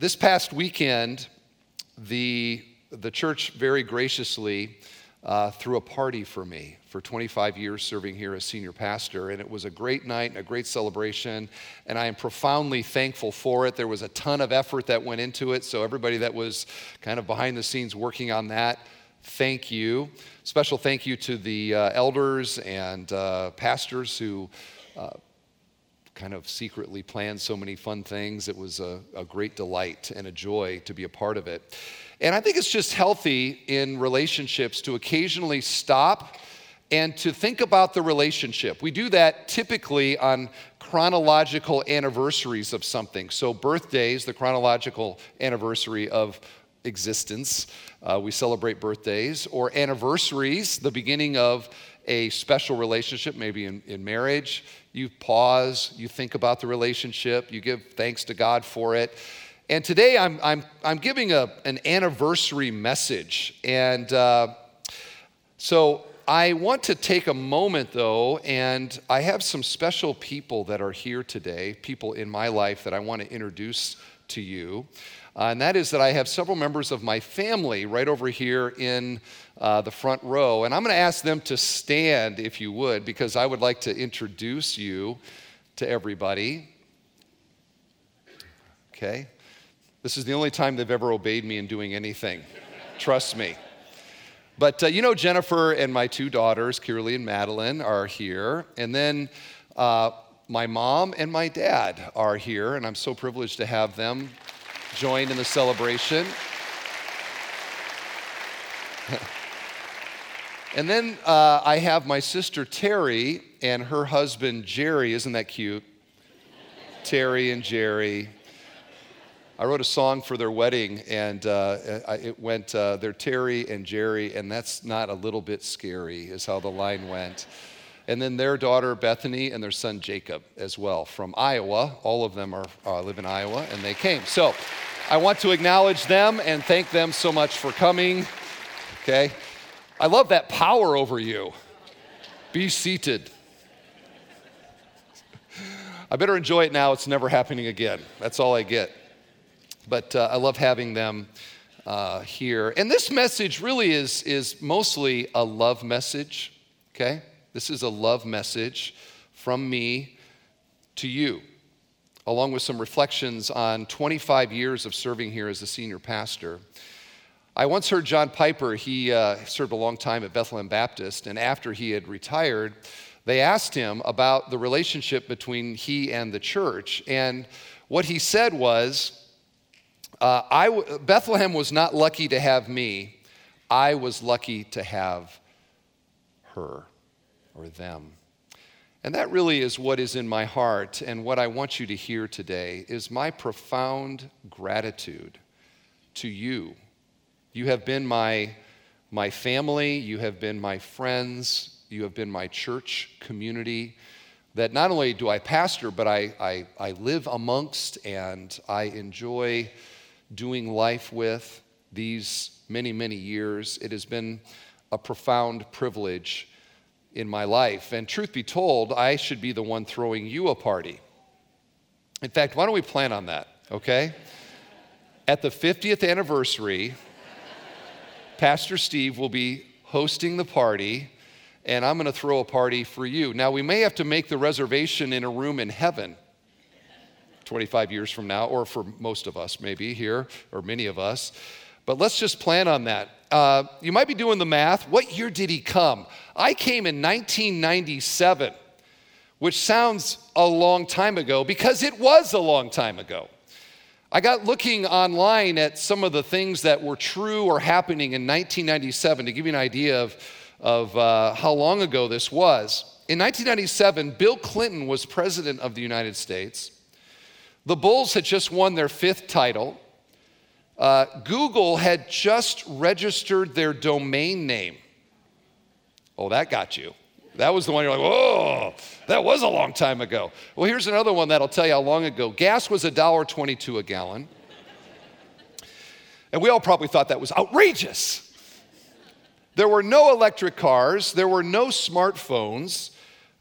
This past weekend, the, the church very graciously uh, threw a party for me for 25 years serving here as senior pastor. And it was a great night and a great celebration. And I am profoundly thankful for it. There was a ton of effort that went into it. So, everybody that was kind of behind the scenes working on that, thank you. Special thank you to the uh, elders and uh, pastors who. Kind of secretly planned so many fun things. It was a, a great delight and a joy to be a part of it. And I think it's just healthy in relationships to occasionally stop and to think about the relationship. We do that typically on chronological anniversaries of something. So, birthdays, the chronological anniversary of existence, uh, we celebrate birthdays, or anniversaries, the beginning of a special relationship, maybe in, in marriage. You pause, you think about the relationship, you give thanks to God for it. And today I'm, I'm, I'm giving a, an anniversary message. And uh, so I want to take a moment though, and I have some special people that are here today, people in my life that I want to introduce to you. Uh, and that is that I have several members of my family right over here in uh, the front row. And I'm going to ask them to stand, if you would, because I would like to introduce you to everybody. Okay? This is the only time they've ever obeyed me in doing anything. Trust me. But uh, you know, Jennifer and my two daughters, Kirley and Madeline, are here. And then uh, my mom and my dad are here, and I'm so privileged to have them join in the celebration. and then uh, I have my sister Terry and her husband Jerry. Isn't that cute? Terry and Jerry. I wrote a song for their wedding, and uh, it went, uh, they're Terry and Jerry, and that's not a little bit scary, is how the line went. And then their daughter Bethany and their son Jacob as well from Iowa. All of them are, uh, live in Iowa, and they came. So I want to acknowledge them and thank them so much for coming. Okay? I love that power over you. Be seated. I better enjoy it now. It's never happening again. That's all I get. But uh, I love having them uh, here. And this message really is, is mostly a love message, okay? This is a love message from me to you, along with some reflections on 25 years of serving here as a senior pastor. I once heard John Piper, he uh, served a long time at Bethlehem Baptist, and after he had retired, they asked him about the relationship between he and the church. And what he said was, uh, I w- Bethlehem was not lucky to have me, I was lucky to have her or them. And that really is what is in my heart and what I want you to hear today is my profound gratitude to you. You have been my, my family, you have been my friends, you have been my church community that not only do I pastor, but I, I, I live amongst and I enjoy doing life with these many, many years. It has been a profound privilege in my life. And truth be told, I should be the one throwing you a party. In fact, why don't we plan on that, okay? At the 50th anniversary, Pastor Steve will be hosting the party, and I'm going to throw a party for you. Now, we may have to make the reservation in a room in heaven 25 years from now, or for most of us, maybe here, or many of us. But let's just plan on that. Uh, you might be doing the math. What year did he come? I came in 1997, which sounds a long time ago because it was a long time ago. I got looking online at some of the things that were true or happening in 1997 to give you an idea of, of uh, how long ago this was. In 1997, Bill Clinton was president of the United States. The Bulls had just won their fifth title. Uh, Google had just registered their domain name. Oh, that got you. That was the one you're like, oh, that was a long time ago. Well, here's another one that'll tell you how long ago. Gas was $1.22 a gallon. And we all probably thought that was outrageous. There were no electric cars, there were no smartphones.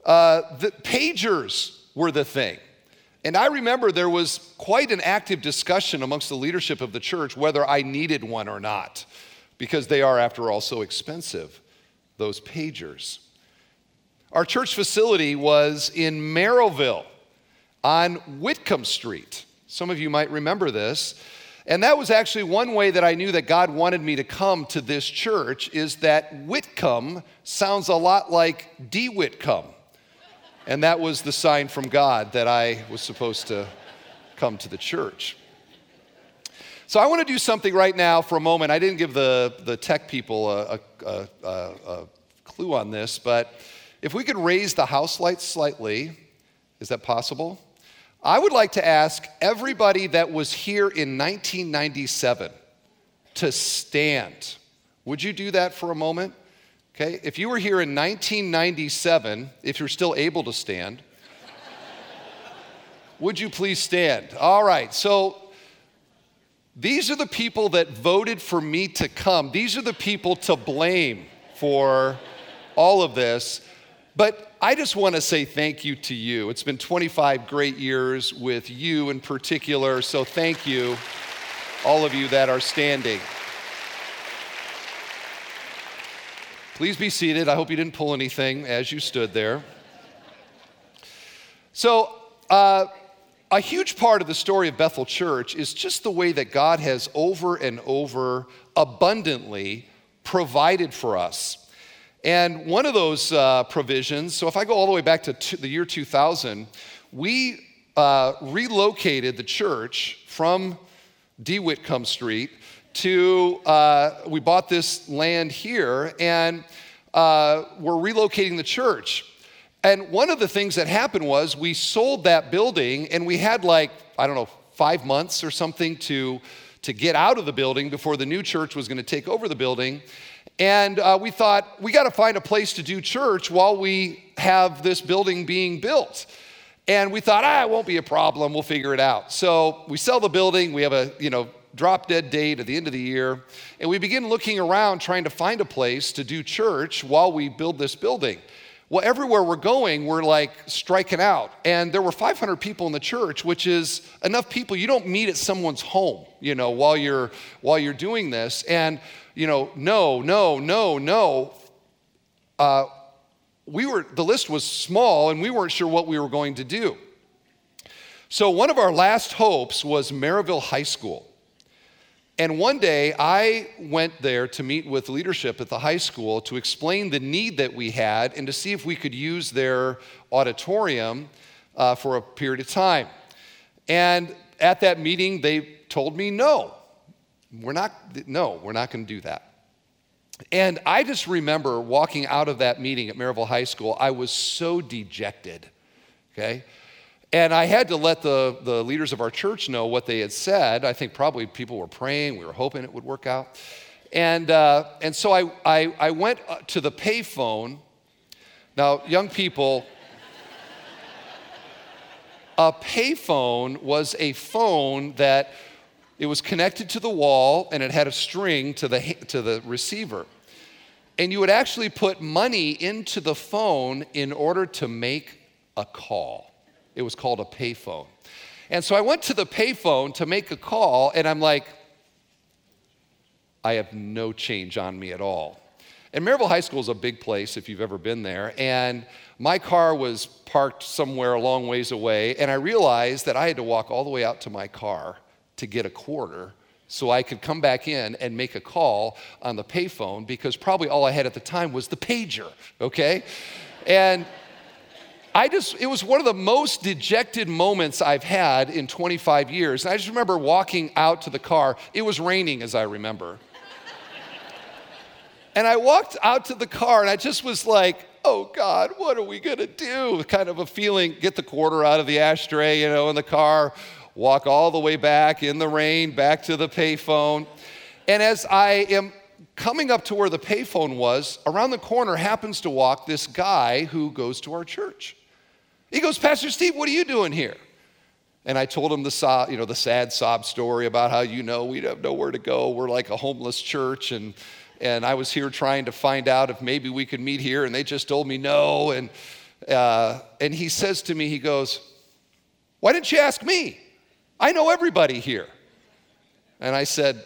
Uh, the pagers were the thing. And I remember there was quite an active discussion amongst the leadership of the church whether I needed one or not, because they are, after all, so expensive, those pagers. Our church facility was in Merrillville on Whitcomb Street. Some of you might remember this. And that was actually one way that I knew that God wanted me to come to this church is that Whitcomb sounds a lot like DeWitt come. And that was the sign from God that I was supposed to come to the church. So I want to do something right now for a moment. I didn't give the, the tech people a, a, a, a clue on this, but if we could raise the house lights slightly, is that possible? I would like to ask everybody that was here in 1997 to stand. Would you do that for a moment? Okay, if you were here in 1997, if you're still able to stand, would you please stand? All right, so these are the people that voted for me to come. These are the people to blame for all of this. But I just want to say thank you to you. It's been 25 great years with you in particular, so thank you, all of you that are standing. Please be seated. I hope you didn't pull anything as you stood there. So, uh, a huge part of the story of Bethel Church is just the way that God has over and over abundantly provided for us. And one of those uh, provisions, so if I go all the way back to t- the year 2000, we uh, relocated the church from D. Whitcomb Street to, uh, we bought this land here and uh, we're relocating the church. And one of the things that happened was we sold that building and we had like, I don't know, five months or something to, to get out of the building before the new church was going to take over the building. And uh, we thought, we got to find a place to do church while we have this building being built. And we thought, ah, it won't be a problem. We'll figure it out. So we sell the building. We have a, you know, drop dead date at the end of the year. And we begin looking around trying to find a place to do church while we build this building. Well, everywhere we're going, we're like striking out. And there were 500 people in the church, which is enough people you don't meet at someone's home, you know, while you're while you're doing this. And you know, no, no, no, no. Uh, we were, the list was small and we weren't sure what we were going to do. So, one of our last hopes was Merrillville High School. And one day I went there to meet with leadership at the high school to explain the need that we had and to see if we could use their auditorium uh, for a period of time. And at that meeting, they told me no. We're not, no, we're not going to do that. And I just remember walking out of that meeting at Merrillville High School, I was so dejected, okay? And I had to let the, the leaders of our church know what they had said. I think probably people were praying, we were hoping it would work out. And, uh, and so I, I, I went uh, to the payphone. Now, young people, a payphone was a phone that it was connected to the wall and it had a string to the, to the receiver. And you would actually put money into the phone in order to make a call. It was called a payphone. And so I went to the payphone to make a call, and I'm like, I have no change on me at all. And Merrillville High School is a big place if you've ever been there. And my car was parked somewhere a long ways away, and I realized that I had to walk all the way out to my car to get a quarter so I could come back in and make a call on the payphone because probably all I had at the time was the pager, okay? And I just, it was one of the most dejected moments I've had in 25 years. And I just remember walking out to the car. It was raining, as I remember. and I walked out to the car and I just was like, oh God, what are we gonna do? Kind of a feeling, get the quarter out of the ashtray, you know, in the car walk all the way back in the rain, back to the payphone. And as I am coming up to where the payphone was, around the corner happens to walk this guy who goes to our church. He goes, Pastor Steve, what are you doing here? And I told him the, sob, you know, the sad sob story about how, you know, we have nowhere to go. We're like a homeless church. And, and I was here trying to find out if maybe we could meet here. And they just told me no. And, uh, and he says to me, he goes, Why didn't you ask me? I know everybody here. And I said,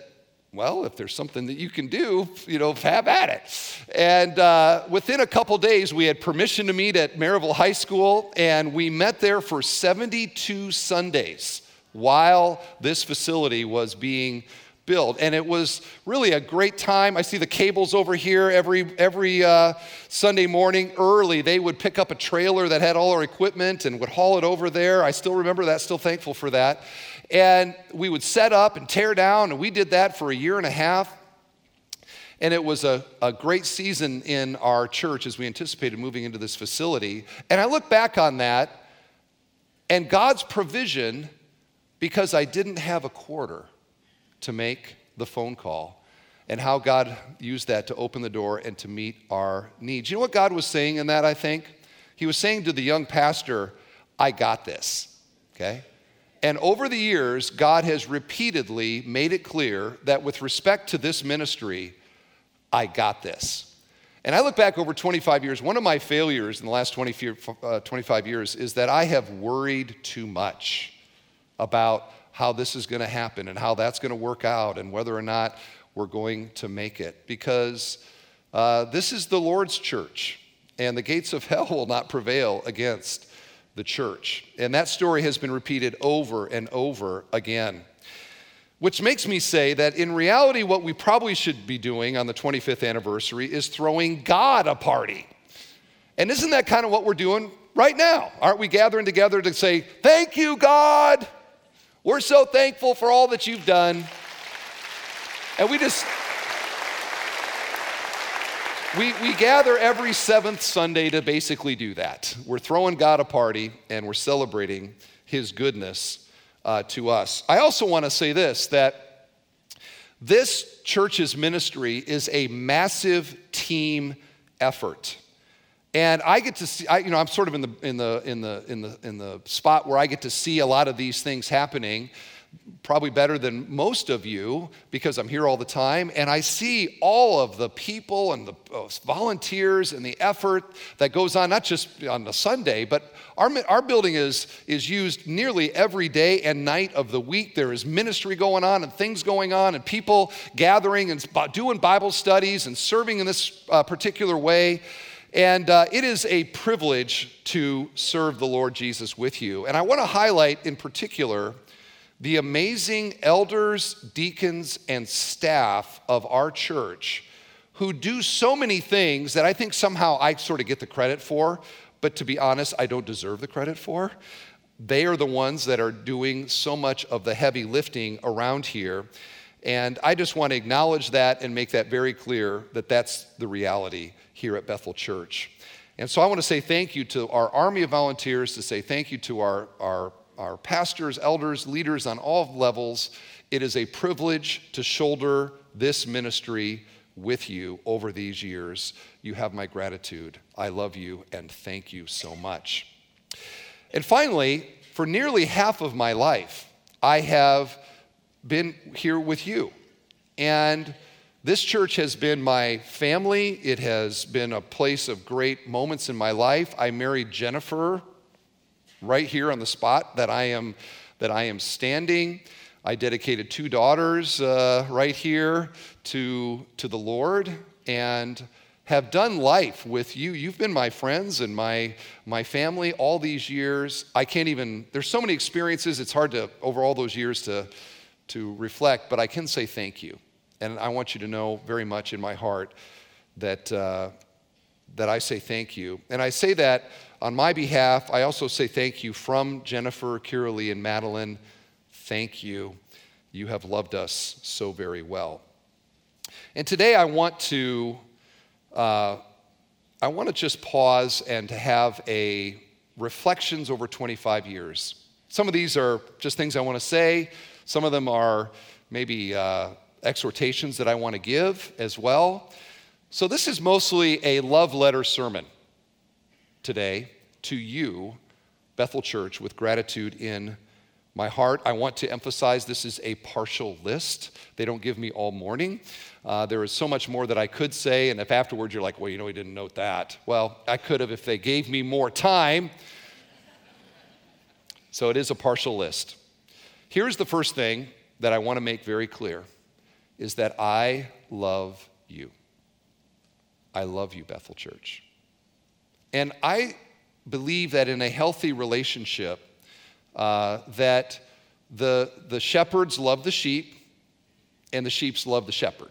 well, if there's something that you can do, you know, have at it. And uh, within a couple days, we had permission to meet at Merrillville High School, and we met there for 72 Sundays while this facility was being built. And it was really a great time. I see the cables over here every, every uh, Sunday morning early. They would pick up a trailer that had all our equipment and would haul it over there. I still remember that, still thankful for that. And we would set up and tear down, and we did that for a year and a half. And it was a, a great season in our church as we anticipated moving into this facility. And I look back on that, and God's provision, because I didn't have a quarter to make the phone call, and how God used that to open the door and to meet our needs. You know what God was saying in that, I think? He was saying to the young pastor, I got this, okay? And over the years, God has repeatedly made it clear that with respect to this ministry, I got this. And I look back over 25 years, one of my failures in the last 20, uh, 25 years is that I have worried too much about how this is going to happen and how that's going to work out and whether or not we're going to make it. Because uh, this is the Lord's church, and the gates of hell will not prevail against the church. And that story has been repeated over and over again. Which makes me say that in reality, what we probably should be doing on the 25th anniversary is throwing God a party. And isn't that kind of what we're doing right now? Aren't we gathering together to say, Thank you, God? We're so thankful for all that you've done. And we just, we, we gather every seventh Sunday to basically do that. We're throwing God a party and we're celebrating his goodness uh, to us. I also want to say this that this church's ministry is a massive team effort. And I get to see, I, you know, I'm sort of in the, in, the, in, the, in, the, in the spot where I get to see a lot of these things happening probably better than most of you because I'm here all the time. And I see all of the people and the uh, volunteers and the effort that goes on, not just on the Sunday, but our, our building is, is used nearly every day and night of the week. There is ministry going on and things going on and people gathering and doing Bible studies and serving in this uh, particular way. And uh, it is a privilege to serve the Lord Jesus with you. And I want to highlight in particular the amazing elders, deacons, and staff of our church who do so many things that I think somehow I sort of get the credit for, but to be honest, I don't deserve the credit for. They are the ones that are doing so much of the heavy lifting around here. And I just want to acknowledge that and make that very clear that that's the reality here at Bethel Church. And so I want to say thank you to our army of volunteers, to say thank you to our, our our pastors, elders, leaders on all levels. It is a privilege to shoulder this ministry with you over these years. You have my gratitude. I love you and thank you so much. And finally, for nearly half of my life, I have been here with you. And this church has been my family. It has been a place of great moments in my life. I married Jennifer right here on the spot that I am, that I am standing. I dedicated two daughters uh, right here to, to the Lord and have done life with you. You've been my friends and my, my family all these years. I can't even, there's so many experiences, it's hard to, over all those years, to, to reflect, but I can say thank you. And I want you to know very much in my heart that, uh, that I say thank you. And I say that on my behalf, I also say thank you from Jennifer, Kiralee, and Madeline. Thank you. You have loved us so very well. And today I want to, uh, I want to just pause and to have a reflections over 25 years. Some of these are just things I want to say. Some of them are maybe uh, exhortations that I want to give as well. So this is mostly a love letter sermon today to you, Bethel Church, with gratitude in my heart. I want to emphasize this is a partial list. They don't give me all morning. Uh, there is so much more that I could say, and if afterwards you're like, well, you know, he didn't note that. Well, I could have if they gave me more time. So it is a partial list. Here's the first thing that I want to make very clear is that I love you. I love you, Bethel Church. And I believe that in a healthy relationship, uh, that the, the shepherds love the sheep and the sheeps love the shepherd.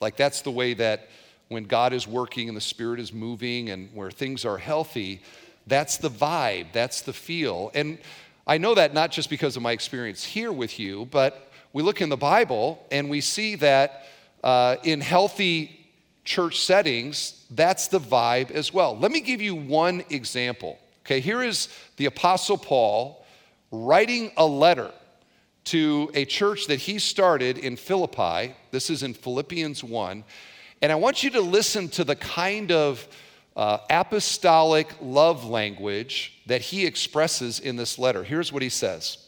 Like that's the way that when God is working and the Spirit is moving and where things are healthy, that's the vibe, that's the feel. And I know that not just because of my experience here with you, but we look in the Bible and we see that uh, in healthy church settings, that's the vibe as well. Let me give you one example. Okay, here is the Apostle Paul writing a letter to a church that he started in Philippi. This is in Philippians 1. And I want you to listen to the kind of uh, apostolic love language that he expresses in this letter. Here's what he says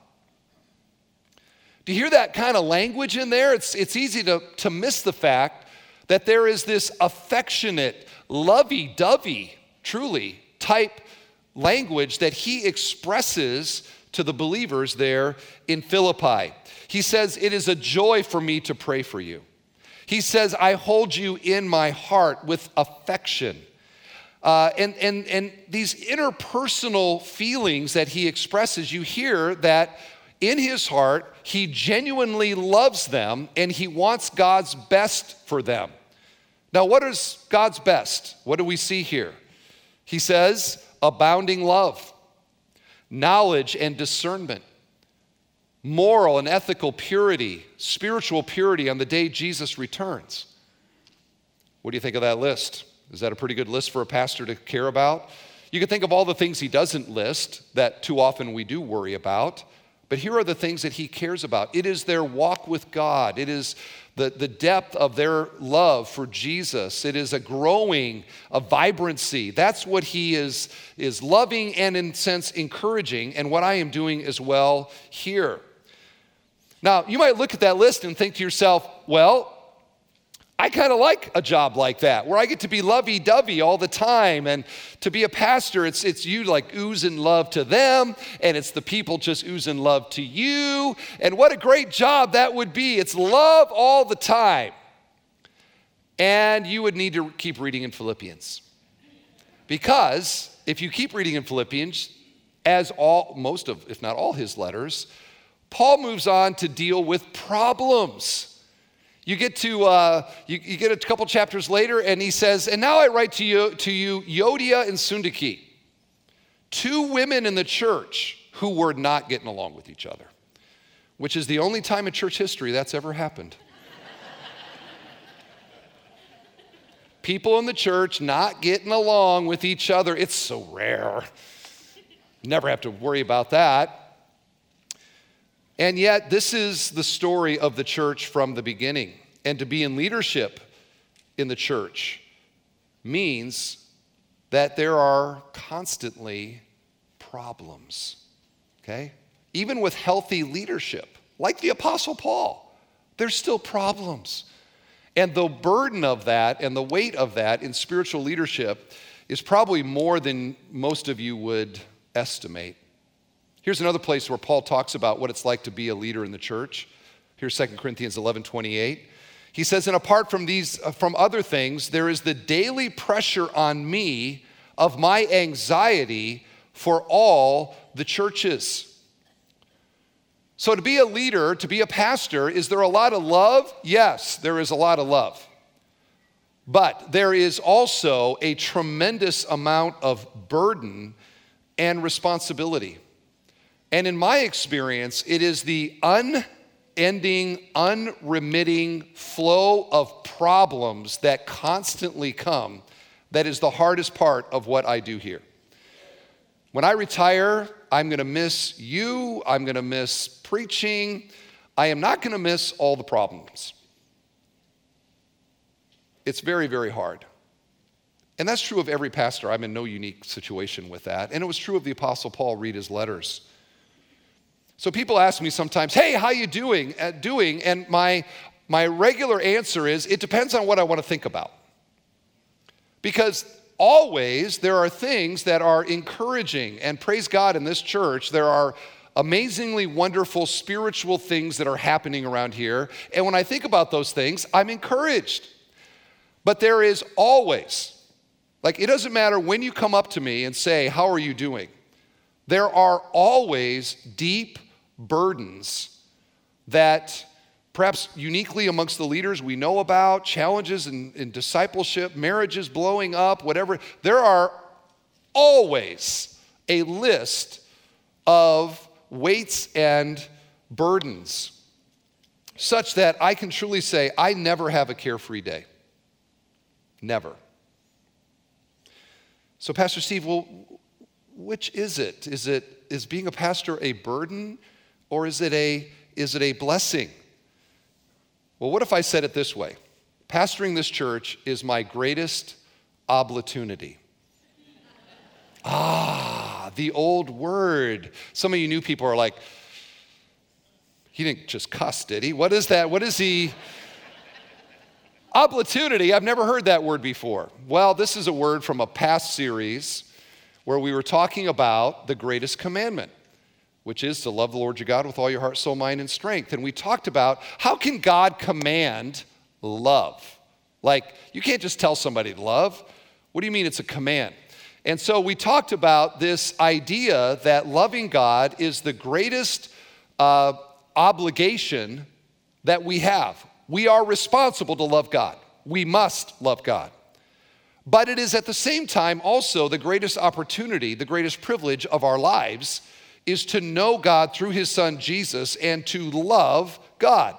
You hear that kind of language in there? It's, it's easy to, to miss the fact that there is this affectionate, lovey dovey, truly, type language that he expresses to the believers there in Philippi. He says, It is a joy for me to pray for you. He says, I hold you in my heart with affection. Uh, and, and, and these interpersonal feelings that he expresses, you hear that in his heart, he genuinely loves them and he wants God's best for them. Now, what is God's best? What do we see here? He says, abounding love knowledge and discernment, moral and ethical purity, spiritual purity on the day Jesus returns. What do you think of that list? Is that a pretty good list for a pastor to care about? You can think of all the things he doesn't list that too often we do worry about, but here are the things that he cares about. It is their walk with God, it is the, the depth of their love for Jesus. It is a growing, a vibrancy. That's what he is, is loving and, in sense, encouraging, and what I am doing as well here. Now, you might look at that list and think to yourself, well, I kind of like a job like that where I get to be lovey dovey all the time. And to be a pastor, it's, it's you like oozing love to them, and it's the people just oozing love to you. And what a great job that would be! It's love all the time. And you would need to keep reading in Philippians. Because if you keep reading in Philippians, as all, most of, if not all his letters, Paul moves on to deal with problems you get to uh, you, you, get a couple chapters later, and he says, "And now I write to you to you Euodia and Syntyche, two women in the church who were not getting along with each other, which is the only time in church history that's ever happened." People in the church not getting along with each other. It's so rare. Never have to worry about that. And yet, this is the story of the church from the beginning. And to be in leadership in the church means that there are constantly problems, okay? Even with healthy leadership, like the Apostle Paul, there's still problems. And the burden of that and the weight of that in spiritual leadership is probably more than most of you would estimate. Here's another place where Paul talks about what it's like to be a leader in the church. Here's 2 Corinthians 11 28. He says, and apart from these, uh, from other things, there is the daily pressure on me of my anxiety for all the churches. So, to be a leader, to be a pastor, is there a lot of love? Yes, there is a lot of love. But there is also a tremendous amount of burden and responsibility. And in my experience, it is the unending, unremitting flow of problems that constantly come that is the hardest part of what I do here. When I retire, I'm gonna miss you, I'm gonna miss preaching, I am not gonna miss all the problems. It's very, very hard. And that's true of every pastor. I'm in no unique situation with that. And it was true of the Apostle Paul, read his letters. So people ask me sometimes, "Hey, how you doing?" Uh, doing, and my my regular answer is, "It depends on what I want to think about." Because always there are things that are encouraging, and praise God in this church, there are amazingly wonderful spiritual things that are happening around here. And when I think about those things, I'm encouraged. But there is always, like, it doesn't matter when you come up to me and say, How are you doing? There are always deep burdens that perhaps uniquely amongst the leaders we know about, challenges in, in discipleship, marriages blowing up, whatever. There are always a list of weights and burdens such that I can truly say, I never have a carefree day. Never. So, Pastor Steve, well, which is it? Is it is being a pastor a burden or is it a, is it a blessing? Well, what if I said it this way? Pastoring this church is my greatest opportunity. ah, the old word. Some of you new people are like, he didn't just cuss, did he? What is that? What is he? Opportunity, I've never heard that word before. Well, this is a word from a past series where we were talking about the greatest commandment which is to love the Lord your God with all your heart, soul, mind, and strength. And we talked about how can God command love? Like, you can't just tell somebody to love. What do you mean it's a command? And so we talked about this idea that loving God is the greatest uh, obligation that we have. We are responsible to love God. We must love God. But it is at the same time also the greatest opportunity, the greatest privilege of our lives is to know God through his son Jesus and to love God.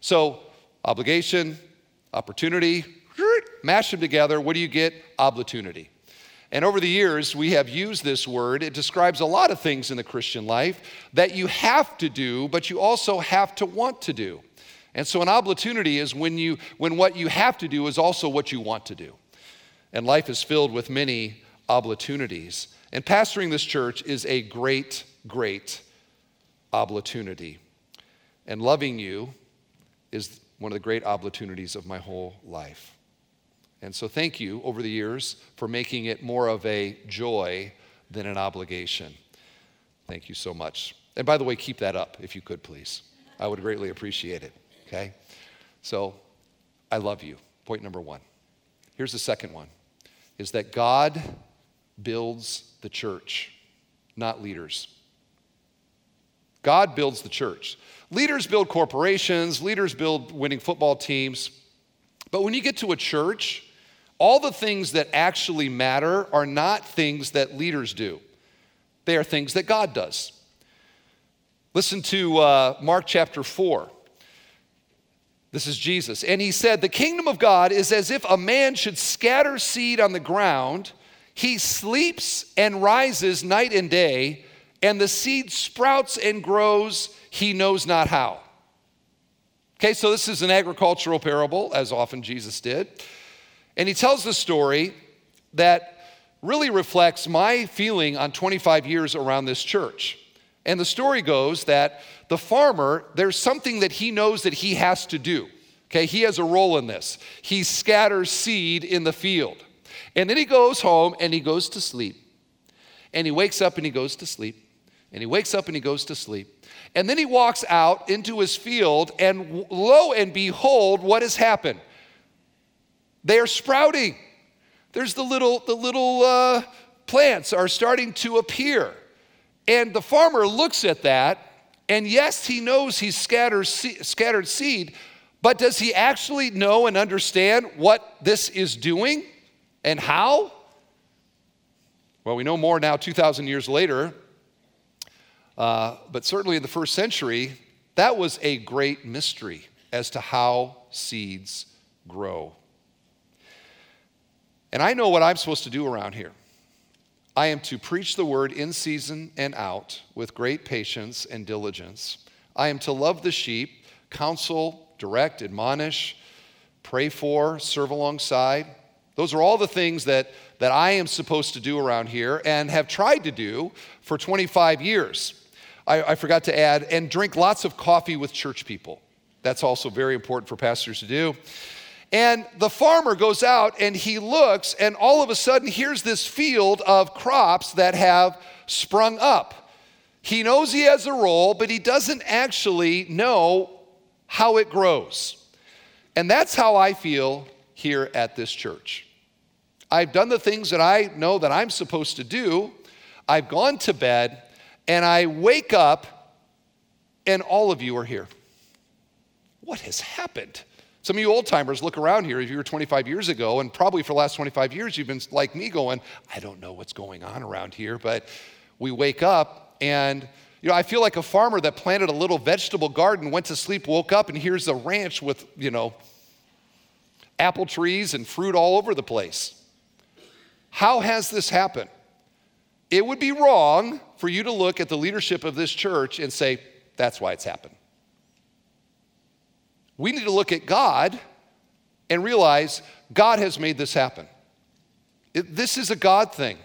So, obligation, opportunity, mash them together. What do you get? Opportunity. And over the years, we have used this word. It describes a lot of things in the Christian life that you have to do, but you also have to want to do. And so an opportunity is when you when what you have to do is also what you want to do. And life is filled with many opportunities. And pastoring this church is a great great opportunity. And loving you is one of the great opportunities of my whole life. And so, thank you over the years for making it more of a joy than an obligation. Thank you so much. And by the way, keep that up if you could, please. I would greatly appreciate it. Okay? So, I love you. Point number one. Here's the second one is that God builds the church, not leaders. God builds the church. Leaders build corporations, leaders build winning football teams. But when you get to a church, all the things that actually matter are not things that leaders do, they are things that God does. Listen to uh, Mark chapter 4. This is Jesus. And he said, The kingdom of God is as if a man should scatter seed on the ground. He sleeps and rises night and day and the seed sprouts and grows, he knows not how. Okay, so this is an agricultural parable, as often Jesus did. And he tells the story that really reflects my feeling on 25 years around this church. And the story goes that the farmer, there's something that he knows that he has to do. Okay, he has a role in this. He scatters seed in the field. And then he goes home and he goes to sleep. And he wakes up and he goes to sleep. And he wakes up and he goes to sleep. And then he walks out into his field, and lo and behold, what has happened? They are sprouting. There's the little, the little uh, plants are starting to appear. And the farmer looks at that And yes, he knows he's scattered, scattered seed, but does he actually know and understand what this is doing and how? Well, we know more now, 2,000 years later, uh, but certainly in the first century, that was a great mystery as to how seeds grow. And I know what I'm supposed to do around here. I am to preach the word in season and out with great patience and diligence. I am to love the sheep, counsel, direct, admonish, pray for, serve alongside. Those are all the things that, that I am supposed to do around here and have tried to do for 25 years. I, I forgot to add, and drink lots of coffee with church people. That's also very important for pastors to do. And the farmer goes out and he looks, and all of a sudden, here's this field of crops that have sprung up. He knows he has a role, but he doesn't actually know how it grows. And that's how I feel here at this church. I've done the things that I know that I'm supposed to do. I've gone to bed, and I wake up, and all of you are here. What has happened? Some of you old timers look around here if you were 25 years ago, and probably for the last 25 years, you've been like me going, I don't know what's going on around here, but we wake up and you know, I feel like a farmer that planted a little vegetable garden, went to sleep, woke up, and here's a ranch with, you know, apple trees and fruit all over the place. How has this happened? It would be wrong for you to look at the leadership of this church and say, that's why it's happened. We need to look at God and realize God has made this happen. It, this is a God thing.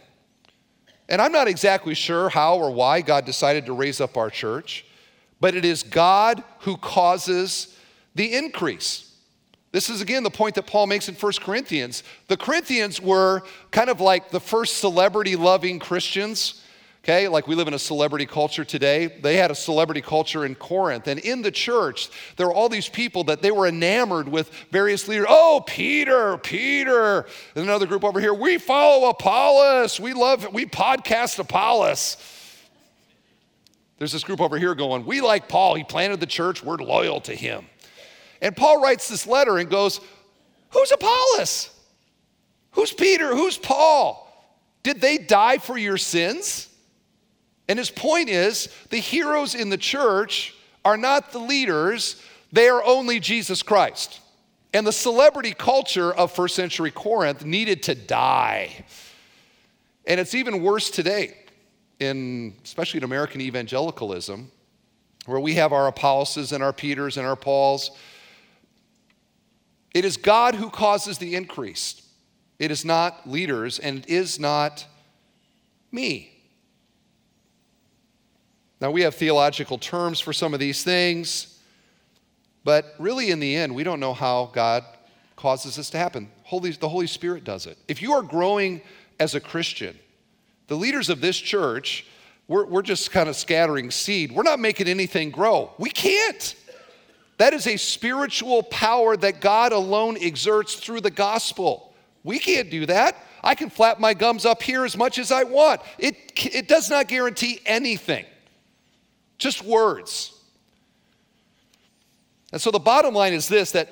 And I'm not exactly sure how or why God decided to raise up our church, but it is God who causes the increase. This is again the point that Paul makes in 1 Corinthians. The Corinthians were kind of like the first celebrity loving Christians Okay, like we live in a celebrity culture today. They had a celebrity culture in Corinth. And in the church, there were all these people that they were enamored with various leaders. Oh, Peter, Peter. And another group over here, we follow Apollos. We love, we podcast Apollos. There's this group over here going, we like Paul. He planted the church. We're loyal to him. And Paul writes this letter and goes, Who's Apollos? Who's Peter? Who's Paul? Did they die for your sins? And his point is the heroes in the church are not the leaders, they are only Jesus Christ. And the celebrity culture of first century Corinth needed to die. And it's even worse today, in, especially in American evangelicalism, where we have our Apolloses and our Peters and our Pauls. It is God who causes the increase. It is not leaders, and it is not me. Now, we have theological terms for some of these things, but really, in the end, we don't know how God causes this to happen. Holy, the Holy Spirit does it. If you are growing as a Christian, the leaders of this church, we're, we're just kind of scattering seed. We're not making anything grow. We can't. That is a spiritual power that God alone exerts through the gospel. We can't do that. I can flap my gums up here as much as I want. It, it does not guarantee anything. Just words. And so the bottom line is this that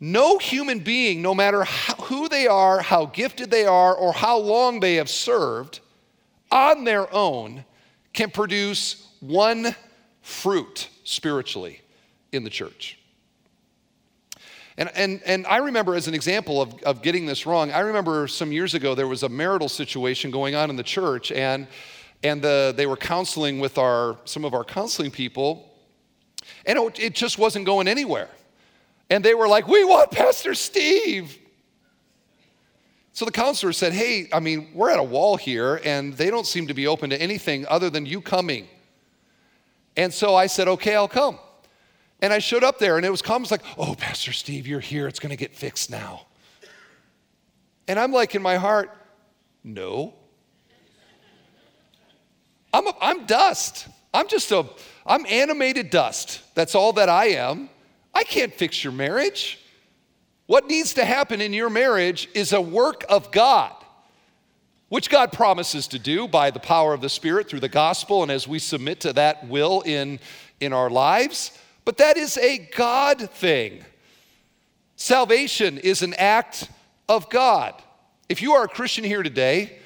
no human being, no matter how, who they are, how gifted they are, or how long they have served, on their own can produce one fruit spiritually in the church. And, and, and I remember, as an example of, of getting this wrong, I remember some years ago there was a marital situation going on in the church, and and the, they were counseling with our, some of our counseling people, and it, it just wasn't going anywhere. And they were like, We want Pastor Steve. So the counselor said, Hey, I mean, we're at a wall here, and they don't seem to be open to anything other than you coming. And so I said, Okay, I'll come. And I showed up there, and it was comments like, Oh, Pastor Steve, you're here. It's going to get fixed now. And I'm like, in my heart, No. I'm, a, I'm dust. I'm just a, I'm animated dust. That's all that I am. I can't fix your marriage. What needs to happen in your marriage is a work of God. which God promises to do by the power of the Spirit through the gospel and as we submit to that will in, in our lives. But that is a God thing. Salvation is an act of God. If you are a Christian here today,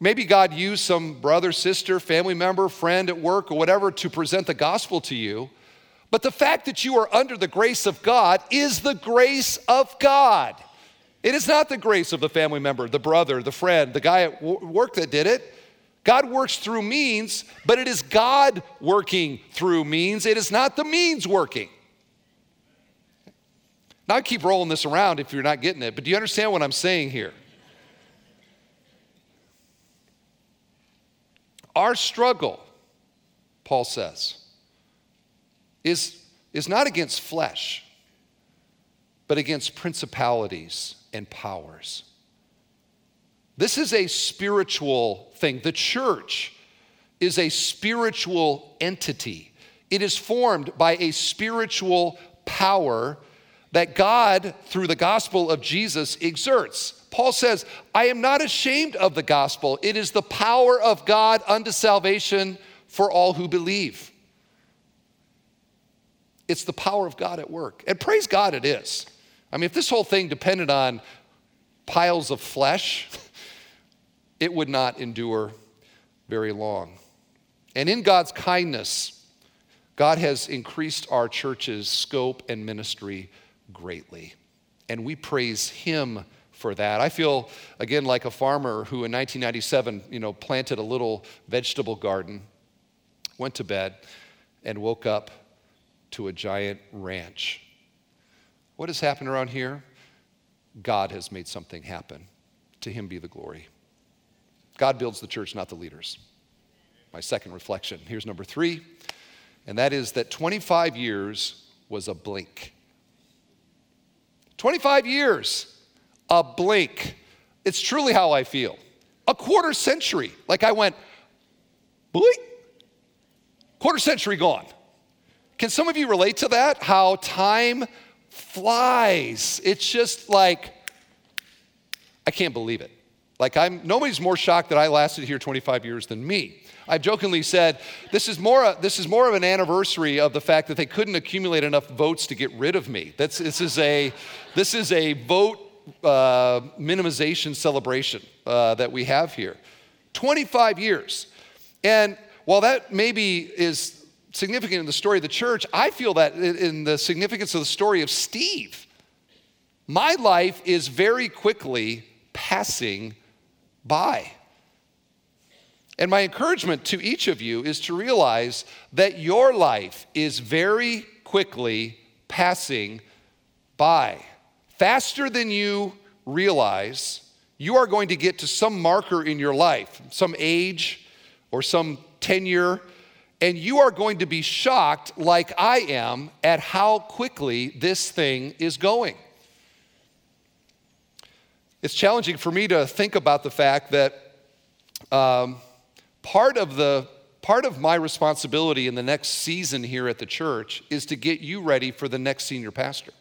maybe God used some brother, sister, family member, friend at work, or whatever to present the gospel to you. But the fact that you are under the grace of God is the grace of God. It is not the grace of the family member, the brother, the friend, the guy at work that did it. God works through means, but it is God working through means. It is not the means working. Now, I keep rolling this around if you're not getting it, but do you understand what I'm saying here? Our struggle, Paul says, is, is not against flesh, but against principalities and powers. This is a spiritual thing. The church is a spiritual entity, it is formed by a spiritual power that God, through the gospel of Jesus, exerts. Paul says, I am not ashamed of the gospel. It is the power of God unto salvation for all who believe. It's the power of God at work. And praise God it is. I mean, if this whole thing depended on piles of flesh, it would not endure very long. And in God's kindness, God has increased our church's scope and ministry greatly. And we praise Him for that. I feel, again, like a farmer who in 1997, you know, planted a little vegetable garden, went to bed, and woke up to a giant ranch what has happened around here? God has made something happen. To him be the glory. God builds the church, not the leaders. My second reflection. Here's number three, and that is that 25 years was a blink. 25 years, a blink. It's truly how I feel. A quarter century, like I went, blink, quarter century gone. Can some of you relate to that? How time flies. It's just like, I can't believe it. Like I'm nobody's more shocked that I lasted here 25 years than me. I've jokingly said this is more this is more of an anniversary of the fact that they couldn't accumulate enough votes to get rid of me. That's this is a this is a vote uh, minimization celebration uh, that we have here. 25 years, and while that maybe is significant in the story of the church, I feel that in the significance of the story of Steve. My life is very quickly passing by. And my encouragement to each of you is to realize that your life is very quickly passing by. Faster than you realize, you are going to get to some marker in your life, some age or some tenure and you are going to be shocked, like I am, at how quickly this thing is going. It's challenging for me to think about the fact that um, part of the part of my responsibility in the next season here at the church is to get you ready for the next senior pastor.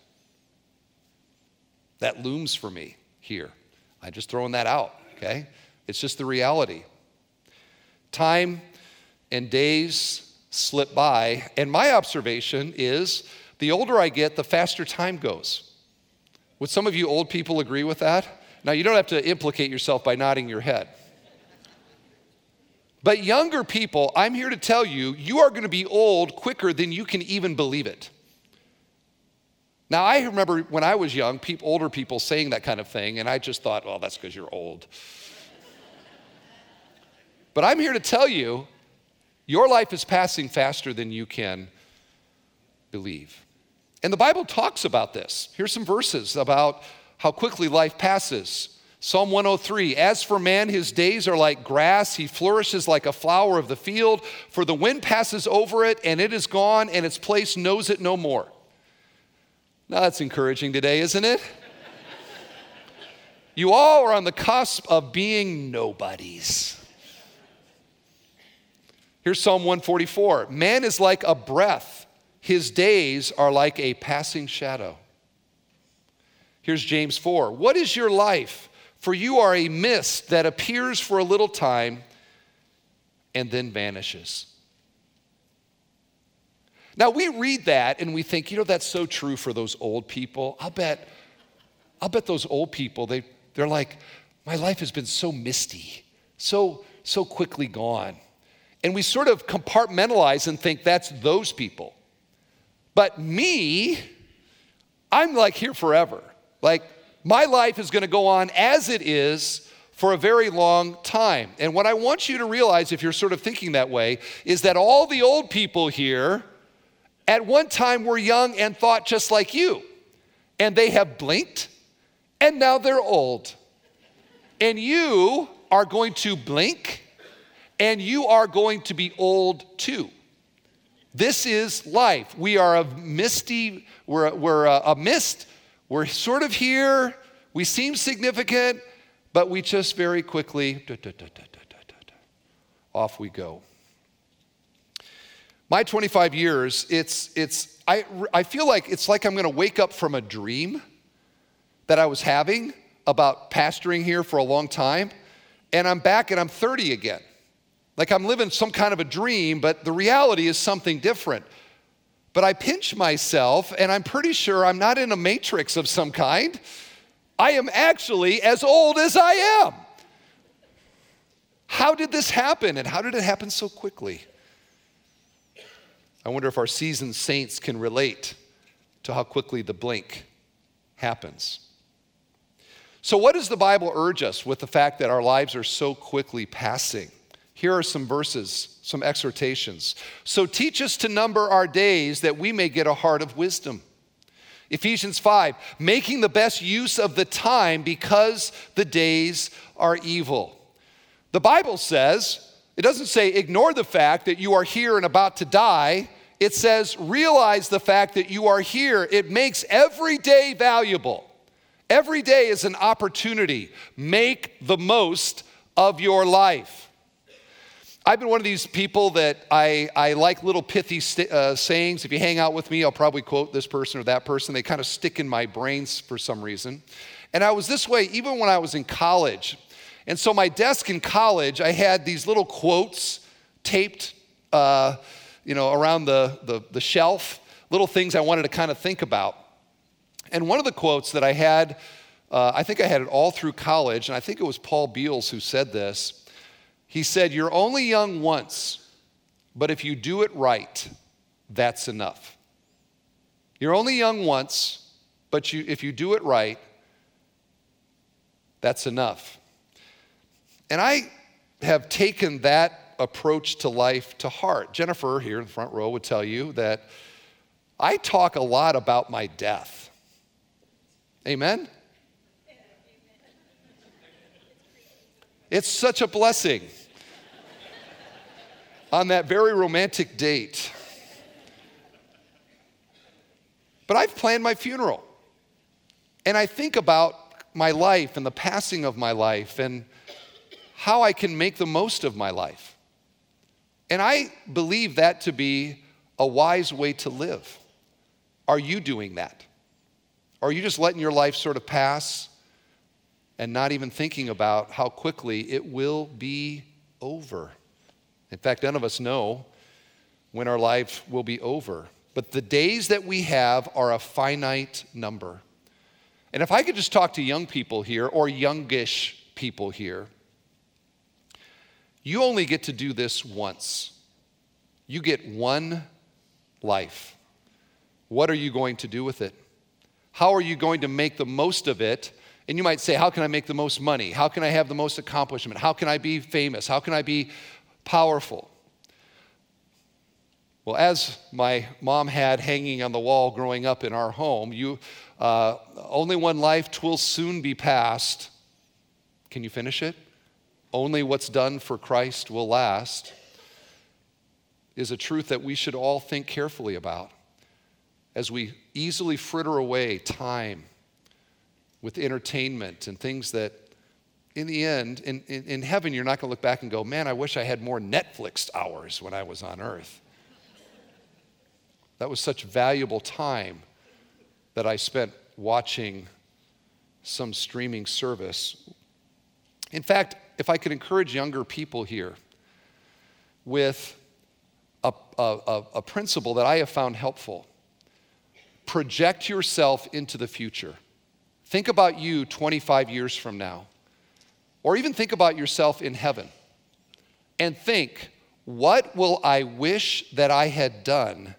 That looms for me here. I'm just throwing that out, okay? It's just the reality. Time and days slip by. And my observation is the older I get, the faster time goes. Would some of you old people agree with that? Now, you don't have to implicate yourself by nodding your head. But younger people, I'm here to tell you, you are going to be old quicker than you can even believe it. Now, I remember when I was young, people, older people saying that kind of thing, and I just thought, well, that's because you're old. but I'm here to tell you your life is passing faster than you can believe. And the Bible talks about this. Here's some verses about how quickly life passes. Psalm 103 As for man, his days are like grass. He flourishes like a flower of the field, for the wind passes over it, and it is gone, and its place knows it no more. Now, that's encouraging today, isn't it? you all are on the cusp of being nobodies. Here's Psalm 144 Man is like a breath, his days are like a passing shadow. Here's James 4 What is your life? For you are a mist that appears for a little time and then vanishes. Now we read that and we think, you know, that's so true for those old people. I'll bet, I'll bet those old people, they, they're like, my life has been so misty, so, so quickly gone. And we sort of compartmentalize and think that's those people. But me, I'm like here forever. Like my life is going to go on as it is for a very long time. And what I want you to realize, if you're sort of thinking that way, is that all the old people here at one time were young and thought just like you. And they have blinked, and now they're old. And you are going to blink, and you are going to be old too. This is life. We are a misty, we're, we're a, a mist. We're sort of here. We seem significant, but we just very quickly, da, da, da, off we go. My 25 years, it's, it's, I, I feel like it's like I'm going to wake up from a dream that I was having about pastoring here for a long time, and I'm back and I'm 30 again. Like I'm living some kind of a dream, but the reality is something different. But I pinch myself, and I'm pretty sure I'm not in a matrix of some kind. I am actually as old as I am. How did this happen, and how did it happen so quickly? I wonder if our seasoned saints can relate to how quickly the blink happens. So, what does the Bible urge us with the fact that our lives are so quickly passing? Here are some verses, some exhortations. So teach us to number our days that we may get a heart of wisdom. Ephesians 5, making the best use of the time because the days are evil. The Bible says, it doesn't say ignore the fact that you are here and about to die. It says realize the fact that you are here. It makes every day valuable. Every day is an opportunity. Make the most of your life. I've been one of these people that I, I like little pithy st- uh, sayings. If you hang out with me, I'll probably quote this person or that person. They kind of stick in my brains for some reason. And I was this way even when I was in college. And so, my desk in college, I had these little quotes taped, uh, you know, around the, the, the shelf, little things I wanted to kind of think about. And one of the quotes that I had, uh, I think I had it all through college, and I think it was Paul Beals who said this. He said, You're only young once, but if you do it right, that's enough. You're only young once, but you, if you do it right, that's enough. And I have taken that approach to life to heart. Jennifer, here in the front row, would tell you that I talk a lot about my death. Amen? It's such a blessing on that very romantic date. But I've planned my funeral. And I think about my life and the passing of my life and how I can make the most of my life. And I believe that to be a wise way to live. Are you doing that? Are you just letting your life sort of pass and not even thinking about how quickly it will be over? In fact, none of us know when our life will be over. But the days that we have are a finite number. And if I could just talk to young people here or youngish people here, you only get to do this once. You get one life. What are you going to do with it? How are you going to make the most of it? And you might say, How can I make the most money? How can I have the most accomplishment? How can I be famous? How can I be powerful. Well, as my mom had hanging on the wall growing up in our home, you uh, only one life twill soon be past. Can you finish it? Only what's done for Christ will last is a truth that we should all think carefully about as we easily fritter away time with entertainment and things that in the end, in, in, in heaven, you're not going to look back and go, man, I wish I had more Netflix hours when I was on earth. That was such valuable time that I spent watching some streaming service In fact, if I could encourage younger people here with a, a, a, principle that I have found helpful project yourself into the future. Think about you 25 years from now, or even think about yourself in heaven, and think, what will I wish that I had done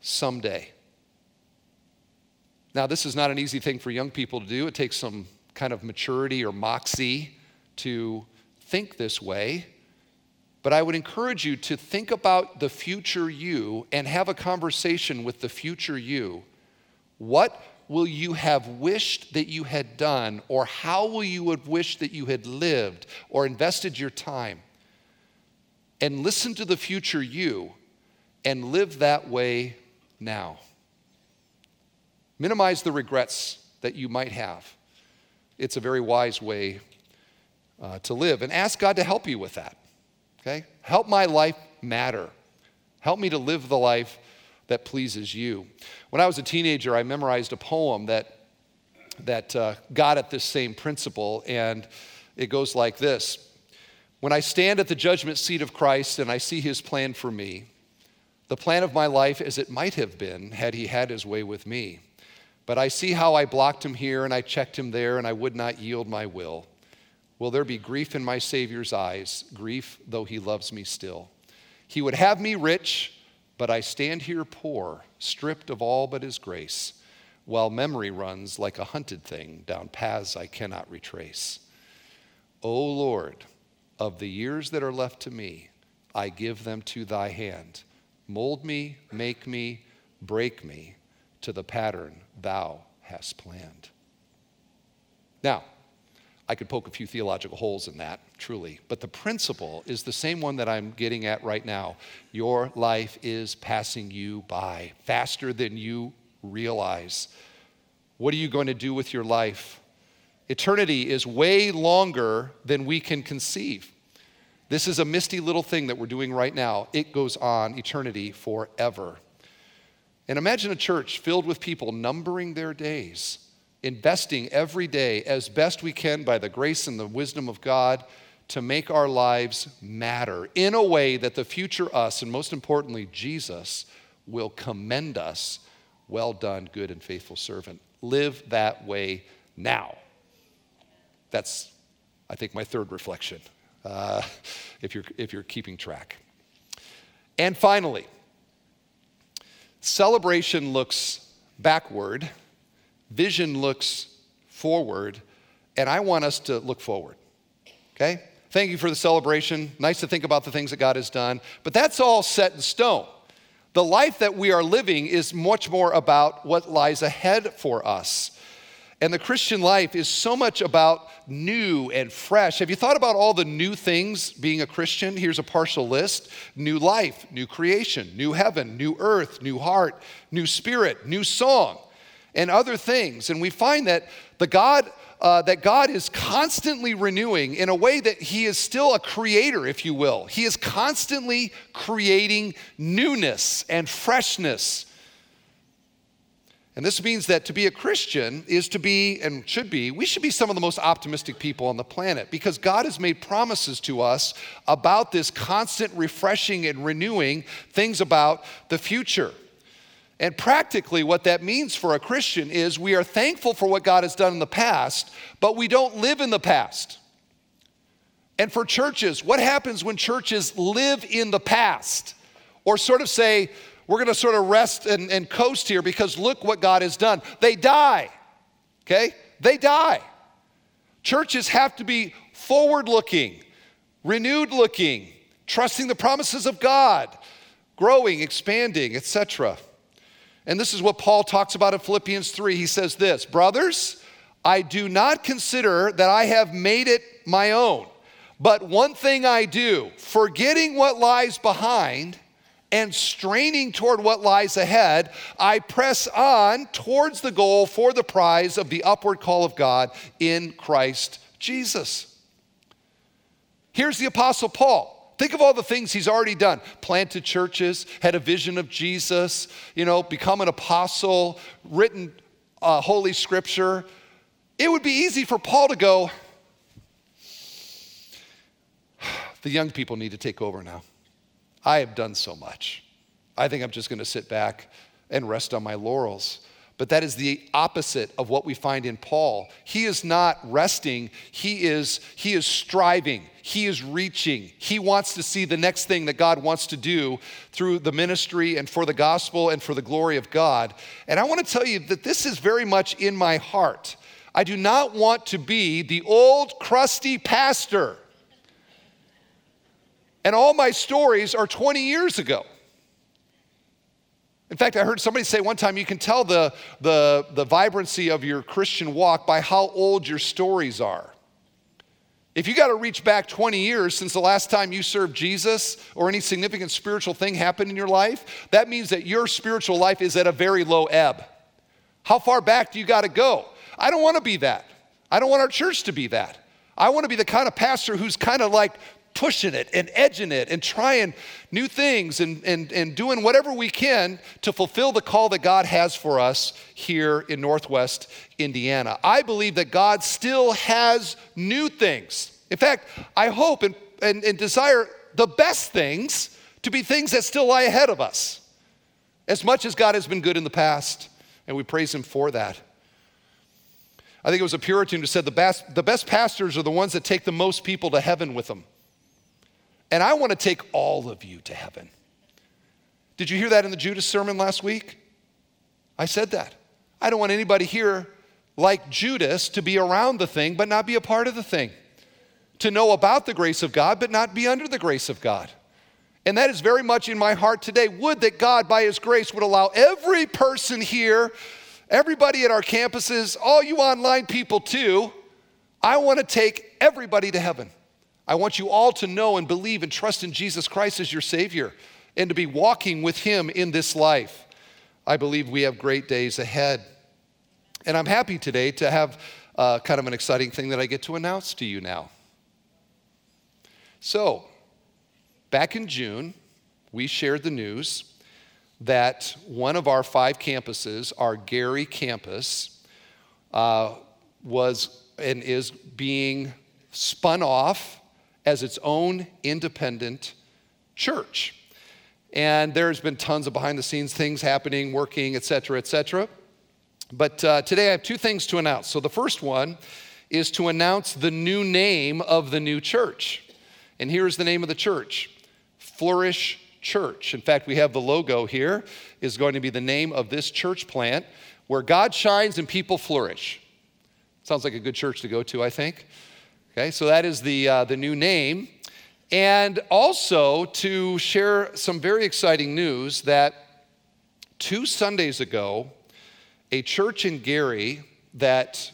someday? Now, this is not an easy thing for young people to do. It takes some kind of maturity or moxie to think this way. But I would encourage you to think about the future you and have a conversation with the future you. What will you have wished that you had done, or how will you have wished that you had lived or invested your time? And listen to the future you and live that way now. Minimize the regrets that you might have. It's a very wise way uh, to live. And ask God to help you with that. Okay? Help my life matter. Help me to live the life that pleases you. When I was a teenager, I memorized a poem that, that uh, got at this same principle, and it goes like this When I stand at the judgment seat of Christ and I see his plan for me, the plan of my life as it might have been had he had his way with me. But I see how I blocked him here and I checked him there, and I would not yield my will. Will there be grief in my Savior's eyes, grief though he loves me still? He would have me rich, but I stand here poor, stripped of all but his grace, while memory runs like a hunted thing down paths I cannot retrace. O Lord, of the years that are left to me, I give them to thy hand. Mold me, make me, break me to the pattern thou hast planned. Now, I could poke a few theological holes in that, truly, but the principle is the same one that I'm getting at right now. Your life is passing you by faster than you realize. What are you going to do with your life? Eternity is way longer than we can conceive. This is a misty little thing that we're doing right now. It goes on eternity forever. And imagine a church filled with people numbering their days, investing every day as best we can by the grace and the wisdom of God to make our lives matter in a way that the future us, and most importantly, Jesus, will commend us. Well done, good and faithful servant. Live that way now. That's, I think, my third reflection, uh, if, you're, if you're keeping track. And finally, Celebration looks backward, vision looks forward, and I want us to look forward. Okay? Thank you for the celebration. Nice to think about the things that God has done, but that's all set in stone. The life that we are living is much more about what lies ahead for us. And the Christian life is so much about new and fresh. Have you thought about all the new things being a Christian? Here's a partial list new life, new creation, new heaven, new earth, new heart, new spirit, new song, and other things. And we find that the God. Uh, that God is constantly renewing in a way that He is still a creator, if you will. He is constantly creating newness and freshness and this means that to be a Christian is to be, and should be, we should be some of the most optimistic people on the planet because God has made promises to us about this constant refreshing and renewing things about the future. And practically, what that means for a Christian is we are thankful for what God has done in the past, but we don't live in the past. And for churches, what happens when churches live in the past? Or sort of say, we're going to sort of rest and, and coast here because look what God has done. They die, okay? They die. Churches have to be forward looking, renewed looking, trusting the promises of God, growing, expanding, etc. And this is what Paul talks about in Philippians 3. He says this Brothers, I do not consider that I have made it my own, but one thing I do, forgetting what lies behind and straining toward what lies ahead, I press on towards the goal for the prize of the upward call of God in Christ Jesus. Here's the Apostle Paul. Think of all the things he's already done planted churches, had a vision of Jesus, you know, become an apostle, written uh, Holy Scripture. It would be easy for Paul to go, the young people need to take over now. I have done so much. I think I'm just going to sit back and rest on my laurels. But that is the opposite of what we find in Paul. He is not resting, he is, he is striving, he is reaching. He wants to see the next thing that God wants to do through the ministry and for the gospel and for the glory of God. And I want to tell you that this is very much in my heart. I do not want to be the old crusty pastor. And all my stories are 20 years ago. In fact, I heard somebody say one time you can tell the, the, the vibrancy of your Christian walk by how old your stories are. If you got to reach back 20 years since the last time you served Jesus or any significant spiritual thing happened in your life, that means that your spiritual life is at a very low ebb. How far back do you got to go? I don't want to be that. I don't want our church to be that. I want to be the kind of pastor who's kind of like pushing it and edging it and trying new things and, and, and doing whatever we can to fulfill the call that God has for us here in Northwest Indiana. I believe that God still has new things. In fact, I hope and, and, and desire the best things to be things that still lie ahead of us. As much as God has been good in the past, and we praise Him for that. I think it was a Puritan who said the best, the best pastors are the ones that take the most people to heaven with them. And I want to take all of you to heaven. Did you hear that in the Judas sermon last week? I said that. I don't want anybody here like Judas to be around the thing but not be a part of the thing. To know about the grace of God but not be under the grace of God. And that is very much in my heart today. Would that God, by His grace, would allow every person here, everybody at our campuses, all you online people too, I want to take everybody to heaven. I want you all to know and believe and trust in Jesus Christ as your Savior and to be walking with Him in this life. I believe we have great days ahead. And I'm happy today to have uh, kind of an exciting thing that I get to announce to you now. So, back in June, we shared the news that one of our five campuses, our Gary campus, uh, was and is being spun off as its own independent church. And there's been tons of behind the scenes things happening, working, et cetera, et cetera. But uh, today I have two things to announce. So the first one is to announce the new name of the new church. And here's the name of the church Flourish Church. In fact, we have the logo here, is going to be the name of this church plant where God shines and people flourish. Sounds like a good church to go to, I think. Okay, so that is the, uh, the new name. And also to share some very exciting news that two Sundays ago, a church in Gary that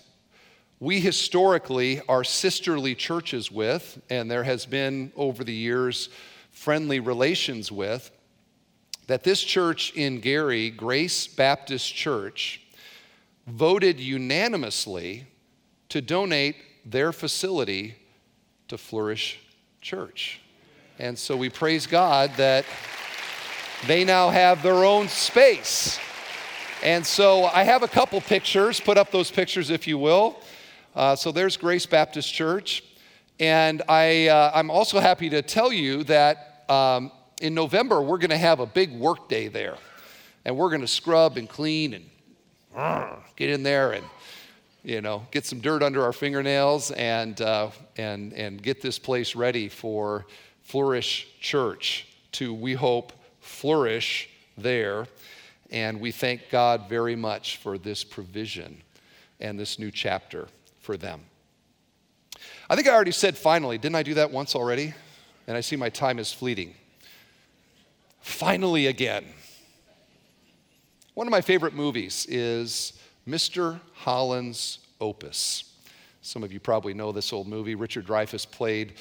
we historically are sisterly churches with, and there has been over the years friendly relations with, that this church in Gary, Grace Baptist Church, voted unanimously to donate their facility to Flourish Church. And so we praise God that they now have their own space. And so I have a couple pictures. Put up those pictures if you will. Uh, so there's Grace Baptist Church. And I, uh, I'm also happy to tell you that um, in November, we're going to have a big work day there. And we're going to scrub and clean and uh, get in there and you know, get some dirt under our fingernails and, uh, and, and get this place ready for Flourish Church to, we hope, flourish there. And we thank God very much for this provision and this new chapter for them. I think I already said finally. Didn't I do that once already? And I see my time is fleeting. Finally, again. One of my favorite movies is Mr. Holland's Opus. Some of you probably know this old movie. Richard Dreyfuss played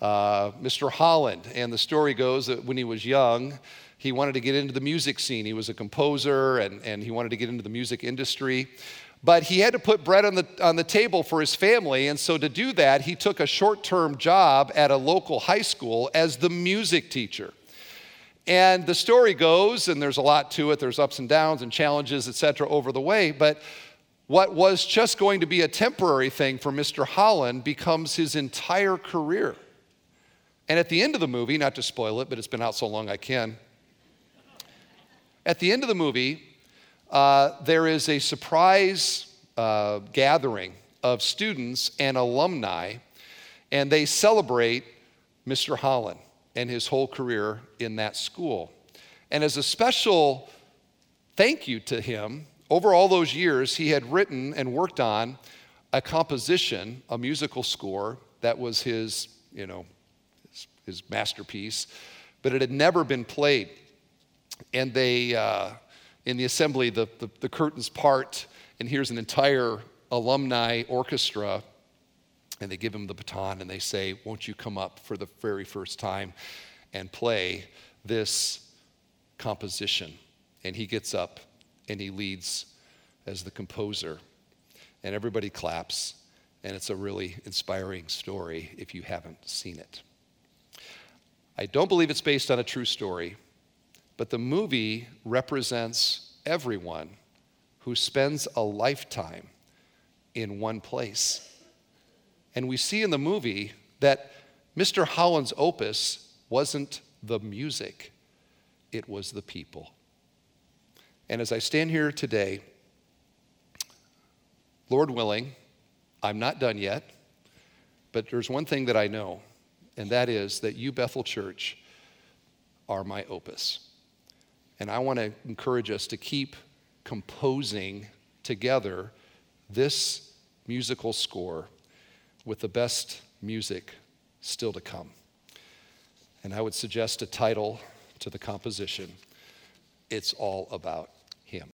uh, Mr. Holland, and the story goes that when he was young, he wanted to get into the music scene. He was a composer and, and he wanted to get into the music industry. But he had to put bread on the, on the table for his family, and so to do that, he took a short term job at a local high school as the music teacher. And the story goes, and there's a lot to it, there's ups and downs and challenges, et cetera, over the way, but what was just going to be a temporary thing for Mr. Holland becomes his entire career. And at the end of the movie, not to spoil it, but it's been out so long I can. At the end of the movie, uh, there is a surprise uh, gathering of students and alumni, and they celebrate Mr. Holland and his whole career in that school. And as a special thank you to him, over all those years, he had written and worked on a composition, a musical score that was his, you know, his, his masterpiece, but it had never been played. And they, uh, in the assembly, the, the, the curtains part, and here's an entire alumni orchestra and they give him the baton and they say, Won't you come up for the very first time and play this composition? And he gets up and he leads as the composer. And everybody claps. And it's a really inspiring story if you haven't seen it. I don't believe it's based on a true story, but the movie represents everyone who spends a lifetime in one place. And we see in the movie that Mr. Holland's opus wasn't the music, it was the people. And as I stand here today, Lord willing, I'm not done yet, but there's one thing that I know, and that is that you, Bethel Church, are my opus. And I want to encourage us to keep composing together this musical score with the best music still to come. And I would suggest a title to the composition It's All About